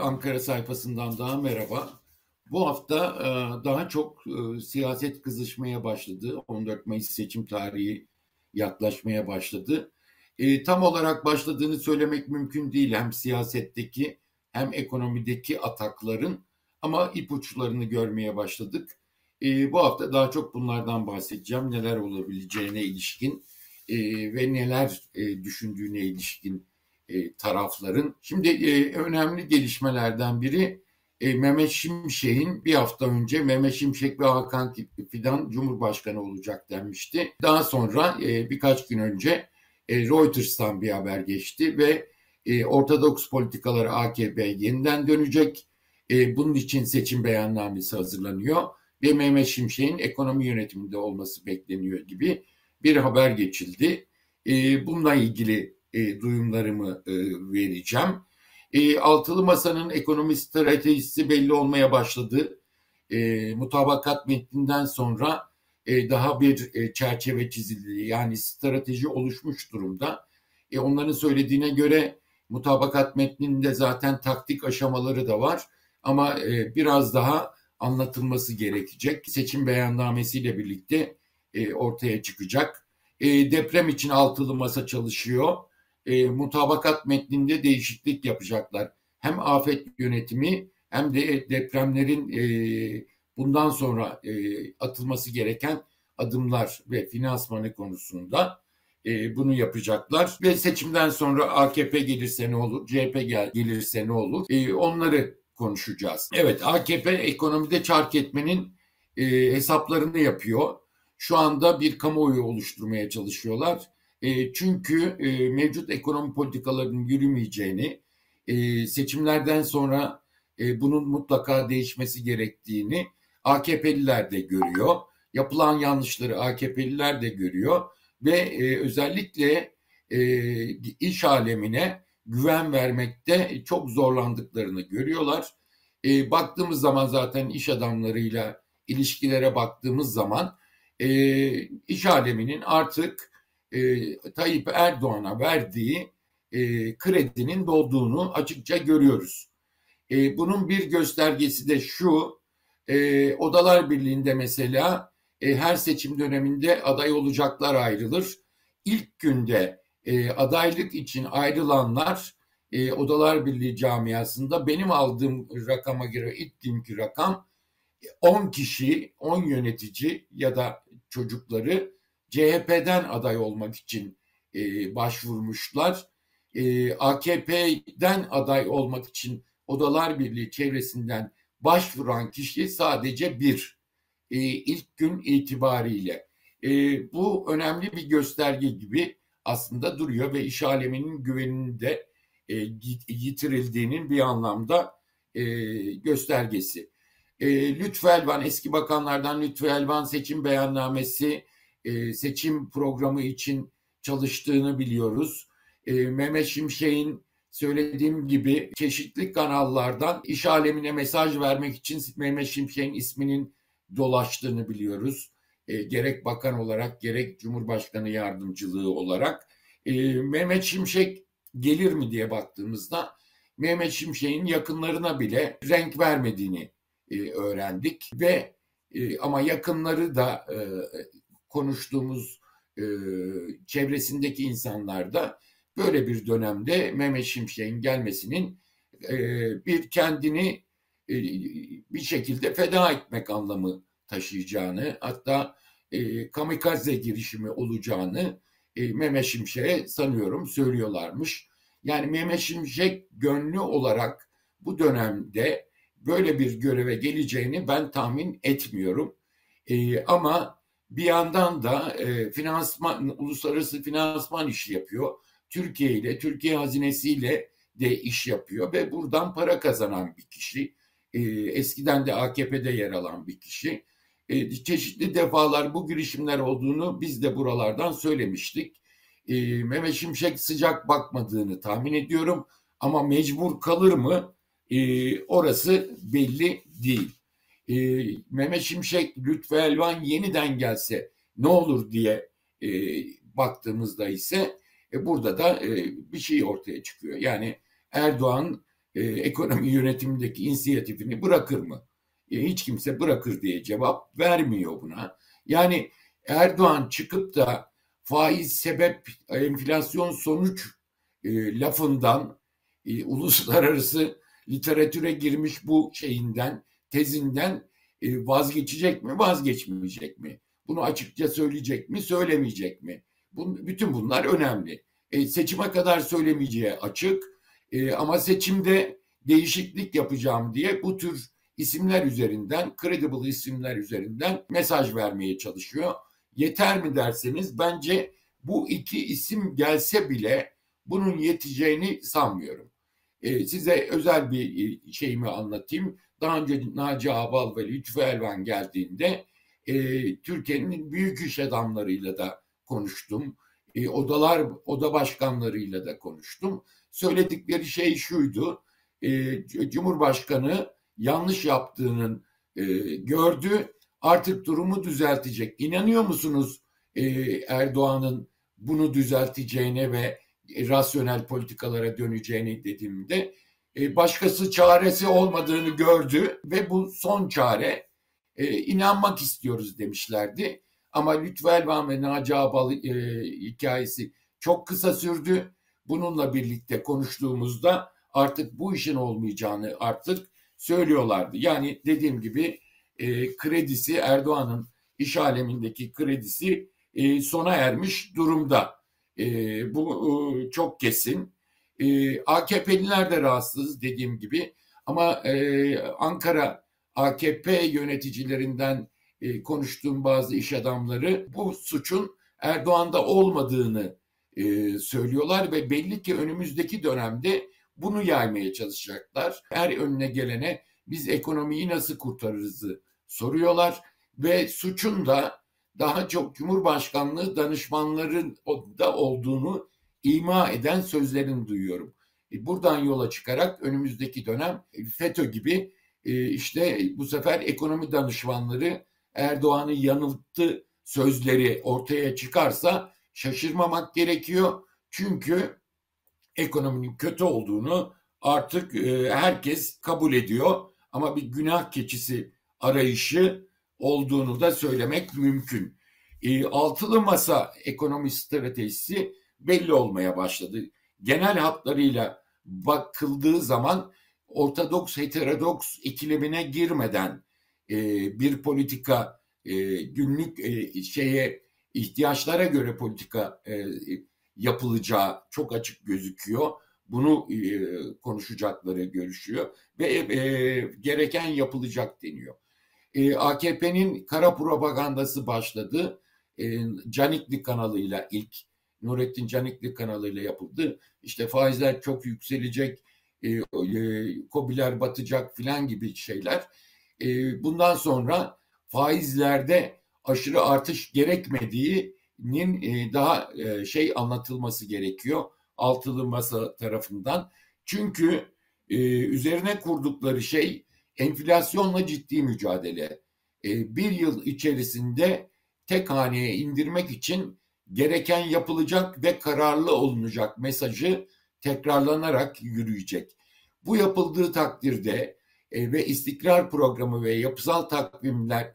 Ankara sayfasından daha merhaba. Bu hafta e, daha çok e, siyaset kızışmaya başladı. 14 Mayıs seçim tarihi yaklaşmaya başladı. E, tam olarak başladığını söylemek mümkün değil hem siyasetteki hem ekonomideki atakların ama ipuçlarını görmeye başladık. Bu hafta daha çok bunlardan bahsedeceğim. Neler olabileceğine ilişkin ve neler düşündüğüne ilişkin e, tarafların. Şimdi e, önemli gelişmelerden biri e, Mehmet Şimşek'in bir hafta önce Mehmet Şimşek ve Hakan Fidan Cumhurbaşkanı olacak denmişti. Daha sonra e, birkaç gün önce e, Reuters'tan bir haber geçti ve e, Ortodoks politikaları AKP yeniden dönecek. E, bunun için seçim beyannamesi hazırlanıyor ve Mehmet Şimşek'in ekonomi yönetiminde olması bekleniyor gibi bir haber geçildi. E, bununla ilgili e, duyumlarımı e, vereceğim. E, altılı Masa'nın ekonomi stratejisi belli olmaya başladı. E, mutabakat metninden sonra e, daha bir e, çerçeve çizildi. Yani strateji oluşmuş durumda. E, onların söylediğine göre mutabakat metninde zaten taktik aşamaları da var. Ama e, biraz daha anlatılması gerekecek. Seçim beyannamesiyle birlikte e, ortaya çıkacak. E, deprem için altılı masa çalışıyor e, mutabakat metninde değişiklik yapacaklar. Hem afet yönetimi hem de depremlerin e, bundan sonra e, atılması gereken adımlar ve finansmanı konusunda e, bunu yapacaklar. Ve seçimden sonra AKP gelirse ne olur, CHP gel, gelirse ne olur e, onları konuşacağız. Evet AKP ekonomide çark etmenin e, hesaplarını yapıyor. Şu anda bir kamuoyu oluşturmaya çalışıyorlar e, çünkü e, mevcut ekonomi politikalarının yürümeyeceğini, e, seçimlerden sonra e, bunun mutlaka değişmesi gerektiğini AKP'liler de görüyor. Yapılan yanlışları AKP'liler de görüyor ve e, özellikle e, iş alemine güven vermekte çok zorlandıklarını görüyorlar. E, baktığımız zaman zaten iş adamlarıyla ilişkilere baktığımız zaman e, iş aleminin artık e, Tayyip Erdoğan'a verdiği e, kredinin dolduğunu açıkça görüyoruz. E, bunun bir göstergesi de şu, e, Odalar Birliği'nde mesela e, her seçim döneminde aday olacaklar ayrılır. İlk günde e, adaylık için ayrılanlar e, Odalar Birliği camiasında benim aldığım rakama göre ilk günkü rakam 10 kişi, 10 yönetici ya da çocukları CHP'den aday olmak için e, başvurmuşlar. E, AKP'den aday olmak için Odalar Birliği çevresinden başvuran kişi sadece bir e, ilk gün itibariyle. E, bu önemli bir gösterge gibi aslında duruyor ve iş aleminin güveninin de e, yitirildiğinin bir anlamda e, göstergesi. E, Lütfü Elvan, eski bakanlardan Lütfü Elvan seçim beyannamesi e, seçim programı için çalıştığını biliyoruz. E, Mehmet Şimşek'in söylediğim gibi çeşitli kanallardan iş alemine mesaj vermek için Mehmet Şimşek'in isminin dolaştığını biliyoruz. E, gerek bakan olarak gerek Cumhurbaşkanı yardımcılığı olarak. Mehmet Şimşek gelir mi diye baktığımızda Mehmet Şimşek'in yakınlarına bile renk vermediğini öğrendik ve ama yakınları da konuştuğumuz e, çevresindeki insanlar da böyle bir dönemde Mehmet Şimşek'in gelmesinin e, bir kendini e, bir şekilde feda etmek anlamı taşıyacağını hatta e, kamikaze girişimi olacağını e, Mehmet Şimşek'e sanıyorum söylüyorlarmış. Yani Mehmet Şimşek gönlü olarak bu dönemde böyle bir göreve geleceğini ben tahmin etmiyorum. E, ama bir yandan da e, finansman, uluslararası finansman işi yapıyor. Türkiye ile, Türkiye hazinesiyle de iş yapıyor ve buradan para kazanan bir kişi. E, eskiden de AKP'de yer alan bir kişi. E, çeşitli defalar bu girişimler olduğunu biz de buralardan söylemiştik. E, Mehmet Şimşek sıcak bakmadığını tahmin ediyorum ama mecbur kalır mı? E, orası belli değil e, Mehmet Şimşek, Lütfü Elvan yeniden gelse ne olur diye e, baktığımızda ise e, burada da e, bir şey ortaya çıkıyor. Yani Erdoğan e, ekonomi yönetimindeki inisiyatifini bırakır mı? E, hiç kimse bırakır diye cevap vermiyor buna. Yani Erdoğan çıkıp da faiz sebep enflasyon sonuç e, lafından e, uluslararası literatüre girmiş bu şeyinden tezinden e, vazgeçecek mi vazgeçmeyecek mi? Bunu açıkça söyleyecek mi söylemeyecek mi? Bütün bunlar önemli. E, seçime kadar söylemeyeceği açık e, ama seçimde değişiklik yapacağım diye bu tür isimler üzerinden, credible isimler üzerinden mesaj vermeye çalışıyor. Yeter mi derseniz bence bu iki isim gelse bile bunun yeteceğini sanmıyorum. Ee, size özel bir e, şeyimi anlatayım. Daha önce Naci Abal ve Lütfü Elvan geldiğinde e, Türkiye'nin büyük iş adamlarıyla da konuştum. E, odalar, oda başkanlarıyla da konuştum. Söyledikleri şey şuydu. E, Cumhurbaşkanı yanlış yaptığının e, gördü. Artık durumu düzeltecek. İnanıyor musunuz e, Erdoğan'ın bunu düzelteceğine ve rasyonel politikalara döneceğini dediğimde başkası çaresi olmadığını gördü ve bu son çare e, inanmak istiyoruz demişlerdi. Ama Lütfü Elvan ve Naci Abal e, hikayesi çok kısa sürdü. Bununla birlikte konuştuğumuzda artık bu işin olmayacağını artık söylüyorlardı. Yani dediğim gibi e, kredisi Erdoğan'ın iş alemindeki kredisi e, sona ermiş durumda. E, bu e, çok kesin. E, AKP'liler de rahatsız dediğim gibi ama e, Ankara AKP yöneticilerinden e, konuştuğum bazı iş adamları bu suçun Erdoğan'da olmadığını e, söylüyorlar ve belli ki önümüzdeki dönemde bunu yaymaya çalışacaklar. Her önüne gelene biz ekonomiyi nasıl kurtarırızı soruyorlar ve suçun da daha çok Cumhurbaşkanlığı danışmanların da olduğunu ima eden sözlerini duyuyorum. E, buradan yola çıkarak önümüzdeki dönem FETÖ gibi e, işte bu sefer ekonomi danışmanları Erdoğan'ı yanılttı sözleri ortaya çıkarsa şaşırmamak gerekiyor. Çünkü ekonominin kötü olduğunu artık e, herkes kabul ediyor. Ama bir günah keçisi arayışı olduğunu da söylemek mümkün. Altılı masa ekonomi stratejisi belli olmaya başladı. Genel hatlarıyla bakıldığı zaman ortodoks heterodoks ikilemine girmeden e, bir politika e, günlük e, şeye ihtiyaçlara göre politika e, yapılacağı çok açık gözüküyor. Bunu e, konuşacakları görüşüyor ve e, gereken yapılacak deniyor. E, AKP'nin kara propagandası başladı. E, Canikli kanalıyla ilk Nurettin Canikli kanalıyla yapıldı. İşte faizler çok yükselecek, e, e, kobiler batacak filan gibi şeyler. E, bundan sonra faizlerde aşırı artış gerekmediği nin e, daha e, şey anlatılması gerekiyor altılı masa tarafından. Çünkü e, üzerine kurdukları şey enflasyonla ciddi mücadele. Bir yıl içerisinde tek haneye indirmek için gereken yapılacak ve kararlı olunacak mesajı tekrarlanarak yürüyecek. Bu yapıldığı takdirde ve istikrar programı ve yapısal takvimler,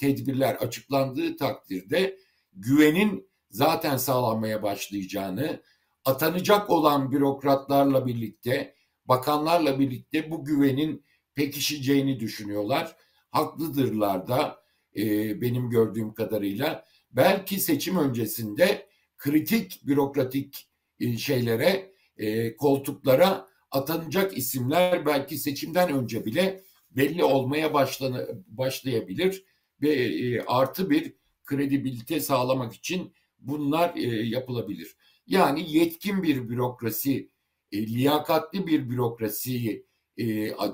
tedbirler açıklandığı takdirde güvenin zaten sağlanmaya başlayacağını, atanacak olan bürokratlarla birlikte, bakanlarla birlikte bu güvenin pekişeceğini düşünüyorlar. Haklıdırlar da e, benim gördüğüm kadarıyla. Belki seçim öncesinde kritik bürokratik e, şeylere, e, koltuklara atanacak isimler belki seçimden önce bile belli olmaya başlayabilir ve e, artı bir kredibilite sağlamak için bunlar yapılabilir. Yani yetkin bir bürokrasi, liyakatli bir bürokrasiyi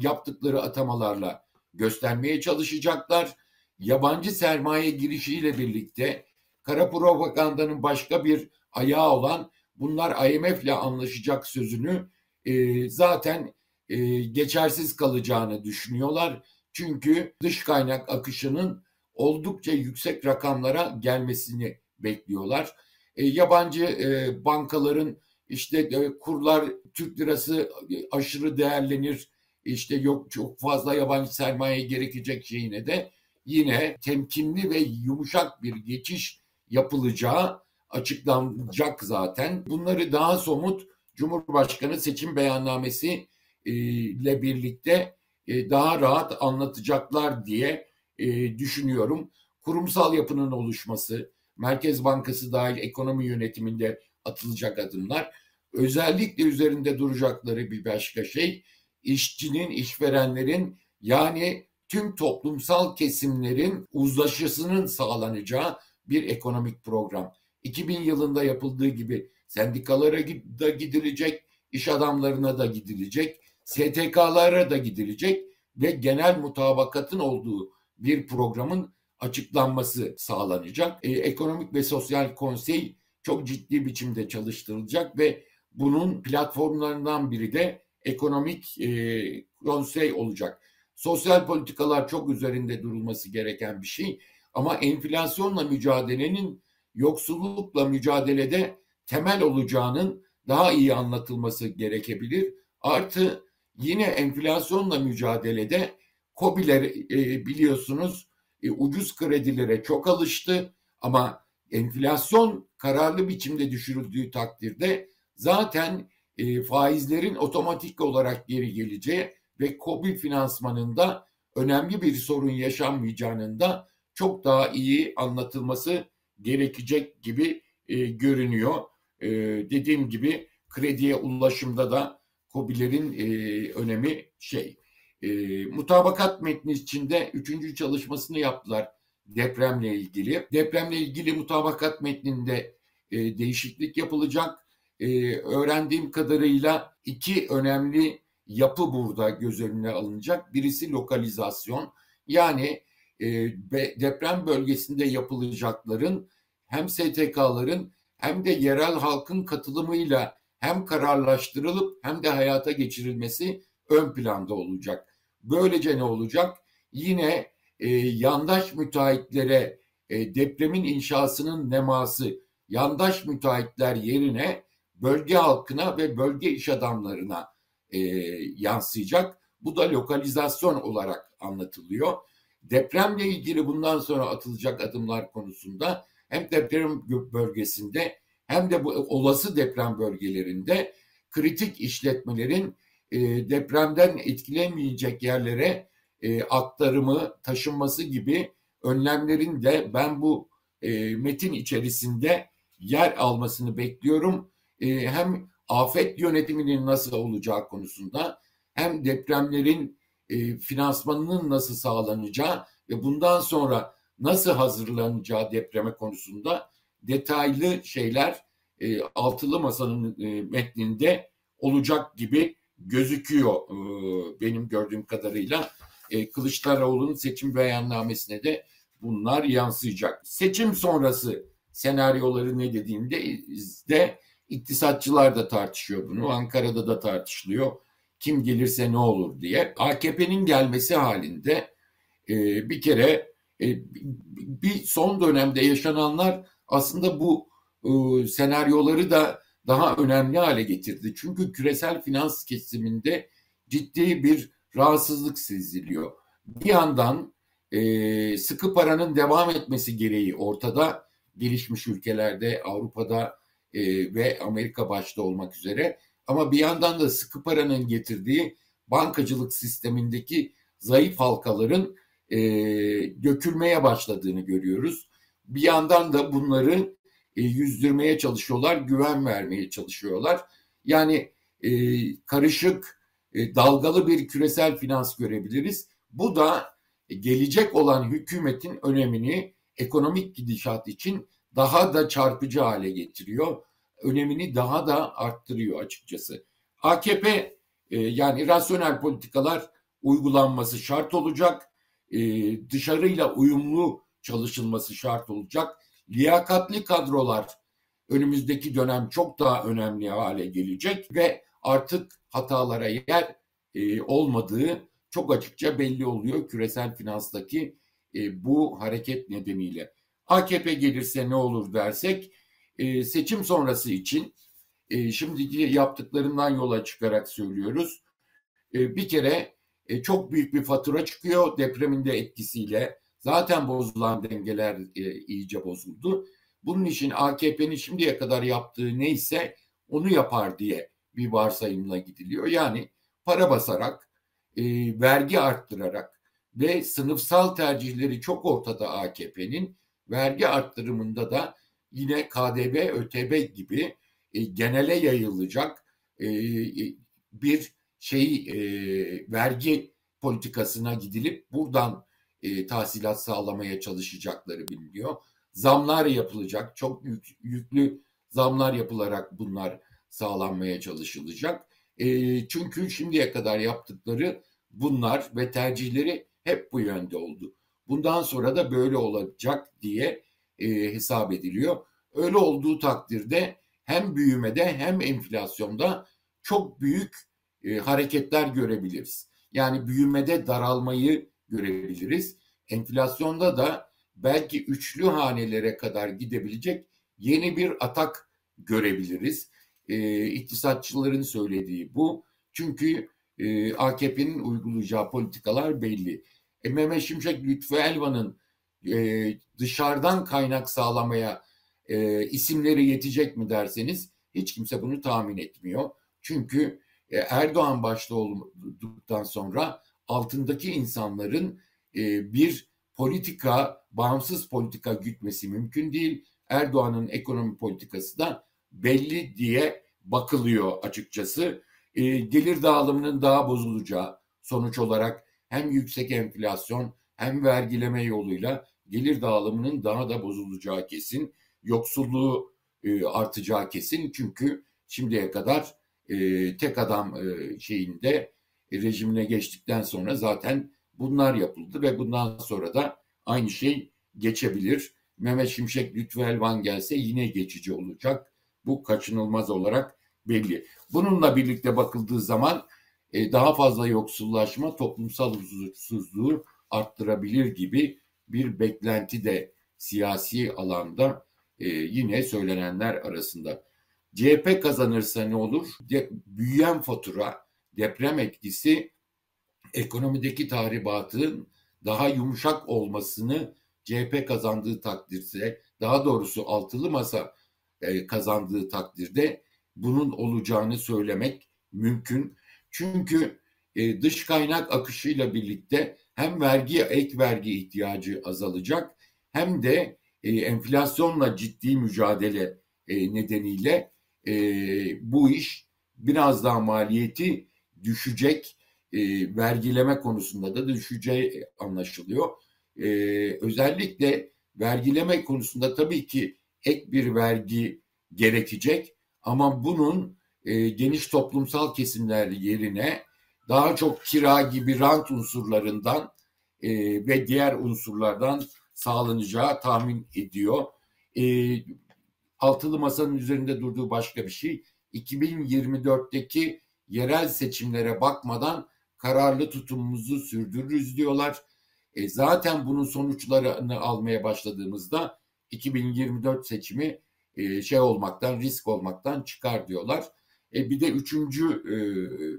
yaptıkları atamalarla göstermeye çalışacaklar. Yabancı sermaye girişiyle birlikte kara propagandanın başka bir ayağı olan bunlar IMF ile anlaşacak sözünü e, zaten e, geçersiz kalacağını düşünüyorlar. Çünkü dış kaynak akışının oldukça yüksek rakamlara gelmesini bekliyorlar. E, yabancı e, bankaların işte e, kurlar Türk lirası aşırı değerlenir, işte yok çok fazla yabancı sermaye gerekecek şeyine de yine temkinli ve yumuşak bir geçiş yapılacağı açıklanacak zaten. Bunları daha somut Cumhurbaşkanı seçim beyannamesi e, ile birlikte e, daha rahat anlatacaklar diye e, düşünüyorum. Kurumsal yapının oluşması, Merkez Bankası dahil ekonomi yönetiminde atılacak adımlar, özellikle üzerinde duracakları bir başka şey, işçinin, işverenlerin yani tüm toplumsal kesimlerin uzlaşısının sağlanacağı bir ekonomik program. 2000 yılında yapıldığı gibi sendikalara da gidilecek, iş adamlarına da gidilecek, STK'lara da gidilecek ve genel mutabakatın olduğu bir programın açıklanması sağlanacak. E, Ekonomik ve Sosyal Konsey çok ciddi biçimde çalıştırılacak ve bunun platformlarından biri de ekonomik e, konsey olacak. Sosyal politikalar çok üzerinde durulması gereken bir şey ama enflasyonla mücadelenin yoksullukla mücadelede temel olacağının daha iyi anlatılması gerekebilir. Artı yine enflasyonla mücadelede COBİ'ler e, biliyorsunuz e, ucuz kredilere çok alıştı ama enflasyon kararlı biçimde düşürüldüğü takdirde zaten e, faizlerin otomatik olarak geri geleceği ve COBİ finansmanında önemli bir sorun yaşanmayacağının da çok daha iyi anlatılması gerekecek gibi e, görünüyor. E, dediğim gibi krediye ulaşımda da COBİ'lerin e, önemi şey. E, mutabakat metni içinde üçüncü çalışmasını yaptılar depremle ilgili. Depremle ilgili mutabakat metninde e, değişiklik yapılacak. E, öğrendiğim kadarıyla iki önemli yapı burada göz önüne alınacak. Birisi lokalizasyon yani e, deprem bölgesinde yapılacakların hem STK'ların hem de yerel halkın katılımıyla hem kararlaştırılıp hem de hayata geçirilmesi ön planda olacak. Böylece ne olacak? Yine e, yandaş müteahhitlere e, depremin inşasının neması yandaş müteahhitler yerine bölge halkına ve bölge iş adamlarına e, yansıyacak. Bu da lokalizasyon olarak anlatılıyor. Depremle ilgili bundan sonra atılacak adımlar konusunda hem deprem bölgesinde hem de bu olası deprem bölgelerinde kritik işletmelerin e, depremden etkilenmeyecek yerlere e, aktarımı, taşınması gibi önlemlerin de ben bu e, metin içerisinde yer almasını bekliyorum. E, hem afet yönetiminin nasıl olacağı konusunda hem depremlerin e, finansmanının nasıl sağlanacağı ve bundan sonra nasıl hazırlanacağı depreme konusunda detaylı şeyler e, altılı masanın e, metninde olacak gibi gözüküyor e, benim gördüğüm kadarıyla. E, Kılıçdaroğlu'nun seçim beyannamesine de bunlar yansıyacak. Seçim sonrası senaryoları ne dediğinde de iktisatçılar da tartışıyor bunu. Ankara'da da tartışılıyor. Kim gelirse ne olur diye. AKP'nin gelmesi halinde e, bir kere e, bir son dönemde yaşananlar aslında bu e, senaryoları da daha önemli hale getirdi. Çünkü küresel finans kesiminde ciddi bir rahatsızlık seziliyor. Bir yandan e, sıkı paranın devam etmesi gereği ortada gelişmiş ülkelerde, Avrupa'da e, ve Amerika başta olmak üzere. Ama bir yandan da sıkı paranın getirdiği bankacılık sistemindeki zayıf halkaların e, dökülmeye başladığını görüyoruz. Bir yandan da bunları e, yüzdürmeye çalışıyorlar, güven vermeye çalışıyorlar. Yani e, karışık, e, dalgalı bir küresel finans görebiliriz. Bu da gelecek olan hükümetin önemini ekonomik gidişat için daha da çarpıcı hale getiriyor. Önemini daha da arttırıyor açıkçası. AKP e, yani rasyonel politikalar uygulanması şart olacak. E, dışarıyla uyumlu çalışılması şart olacak. Liyakatli kadrolar önümüzdeki dönem çok daha önemli hale gelecek ve artık hatalara yer e, olmadığı çok açıkça belli oluyor küresel finanstaki e, bu hareket nedeniyle. AKP gelirse ne olur dersek e, seçim sonrası için e, şimdiki yaptıklarından yola çıkarak söylüyoruz. E, bir kere e, çok büyük bir fatura çıkıyor depremin de etkisiyle. Zaten bozulan dengeler e, iyice bozuldu. Bunun için AKP'nin şimdiye kadar yaptığı neyse onu yapar diye bir varsayımla gidiliyor. Yani para basarak, e, vergi arttırarak ve sınıfsal tercihleri çok ortada AKP'nin. Vergi arttırımında da yine KDV, ÖTV gibi e, genele yayılacak e, bir şey e, vergi politikasına gidilip buradan e, tahsilat sağlamaya çalışacakları biliniyor. Zamlar yapılacak, çok yük, yüklü zamlar yapılarak bunlar sağlanmaya çalışılacak. E, çünkü şimdiye kadar yaptıkları bunlar ve tercihleri hep bu yönde oldu. Bundan sonra da böyle olacak diye e, hesap ediliyor. Öyle olduğu takdirde hem büyümede hem enflasyonda çok büyük e, hareketler görebiliriz. Yani büyümede daralmayı görebiliriz. Enflasyonda da belki üçlü hanelere kadar gidebilecek yeni bir atak görebiliriz. E, iktisatçıların söylediği bu. Çünkü e, AKP'nin uygulayacağı politikalar belli. E, Mehmet Şimşek Lütfü Elvan'ın e, dışarıdan kaynak sağlamaya e, isimleri yetecek mi derseniz hiç kimse bunu tahmin etmiyor. Çünkü e, Erdoğan başta olduktan sonra altındaki insanların e, bir politika, bağımsız politika gütmesi mümkün değil. Erdoğan'ın ekonomi politikası da belli diye bakılıyor açıkçası. E, gelir dağılımının daha bozulacağı sonuç olarak hem yüksek enflasyon hem vergileme yoluyla gelir dağılımının daha da bozulacağı kesin. Yoksulluğu artacağı kesin çünkü şimdiye kadar e, tek adam e, şeyinde e, rejimine geçtikten sonra zaten bunlar yapıldı ve bundan sonra da aynı şey geçebilir. Mehmet Şimşek Lütfü Elvan gelse yine geçici olacak. Bu kaçınılmaz olarak belli. Bununla birlikte bakıldığı zaman e, daha fazla yoksullaşma toplumsal huzursuzluğu arttırabilir gibi bir beklenti de siyasi alanda e, yine söylenenler arasında. CHP kazanırsa ne olur? De, büyüyen fatura, deprem etkisi ekonomideki tahribatın daha yumuşak olmasını CHP kazandığı takdirde, daha doğrusu altılı masa e, kazandığı takdirde bunun olacağını söylemek mümkün. Çünkü e, dış kaynak akışıyla birlikte hem vergi ek vergi ihtiyacı azalacak hem de e, enflasyonla ciddi mücadele e, nedeniyle e, bu iş biraz daha maliyeti düşecek e, vergileme konusunda da düşeceği anlaşılıyor. E, özellikle vergileme konusunda tabii ki ek bir vergi gerekecek ama bunun e, geniş toplumsal kesimler yerine daha çok kira gibi rant unsurlarından e, ve diğer unsurlardan sağlanacağı tahmin ediyor. E, altılı masanın üzerinde durduğu başka bir şey 2024'teki yerel seçimlere bakmadan kararlı tutumumuzu sürdürürüz diyorlar. E zaten bunun sonuçlarını almaya başladığımızda 2024 seçimi e, şey olmaktan, risk olmaktan çıkar diyorlar. E bir de üçüncü e,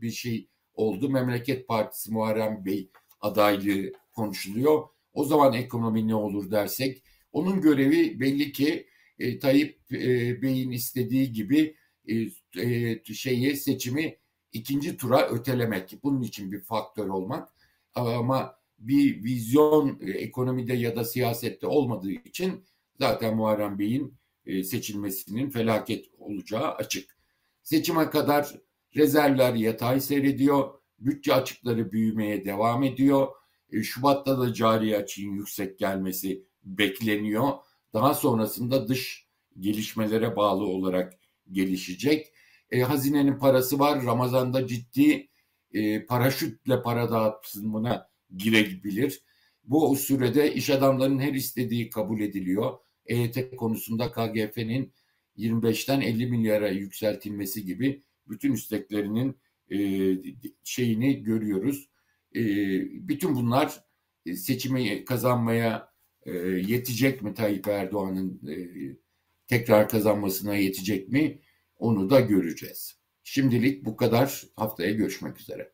bir şey oldu. Memleket Partisi Muharrem Bey adaylığı konuşuluyor. O zaman ekonomi ne olur dersek onun görevi belli ki e, Tayyip e, Bey'in istediği gibi e, e, şeyi seçimi ikinci tura ötelemek. Bunun için bir faktör olmak. Ama bir vizyon e, ekonomide ya da siyasette olmadığı için zaten Muharrem Bey'in e, seçilmesinin felaket olacağı açık. Seçime kadar rezervler yatay seyrediyor. Bütçe açıkları büyümeye devam ediyor. E, Şubat'ta da cari açığın yüksek gelmesi bekleniyor daha sonrasında dış gelişmelere bağlı olarak gelişecek. E, hazinenin parası var. Ramazan'da ciddi e, paraşütle para dağıtımına girebilir. Bu sürede iş adamlarının her istediği kabul ediliyor. EYT konusunda KGF'nin 25'ten 50 milyara yükseltilmesi gibi bütün isteklerinin e, şeyini görüyoruz. E, bütün bunlar e, seçimi kazanmaya e, yetecek mi Tayyip Erdoğan'ın e, tekrar kazanmasına yetecek mi? onu da göreceğiz. Şimdilik bu kadar. Haftaya görüşmek üzere.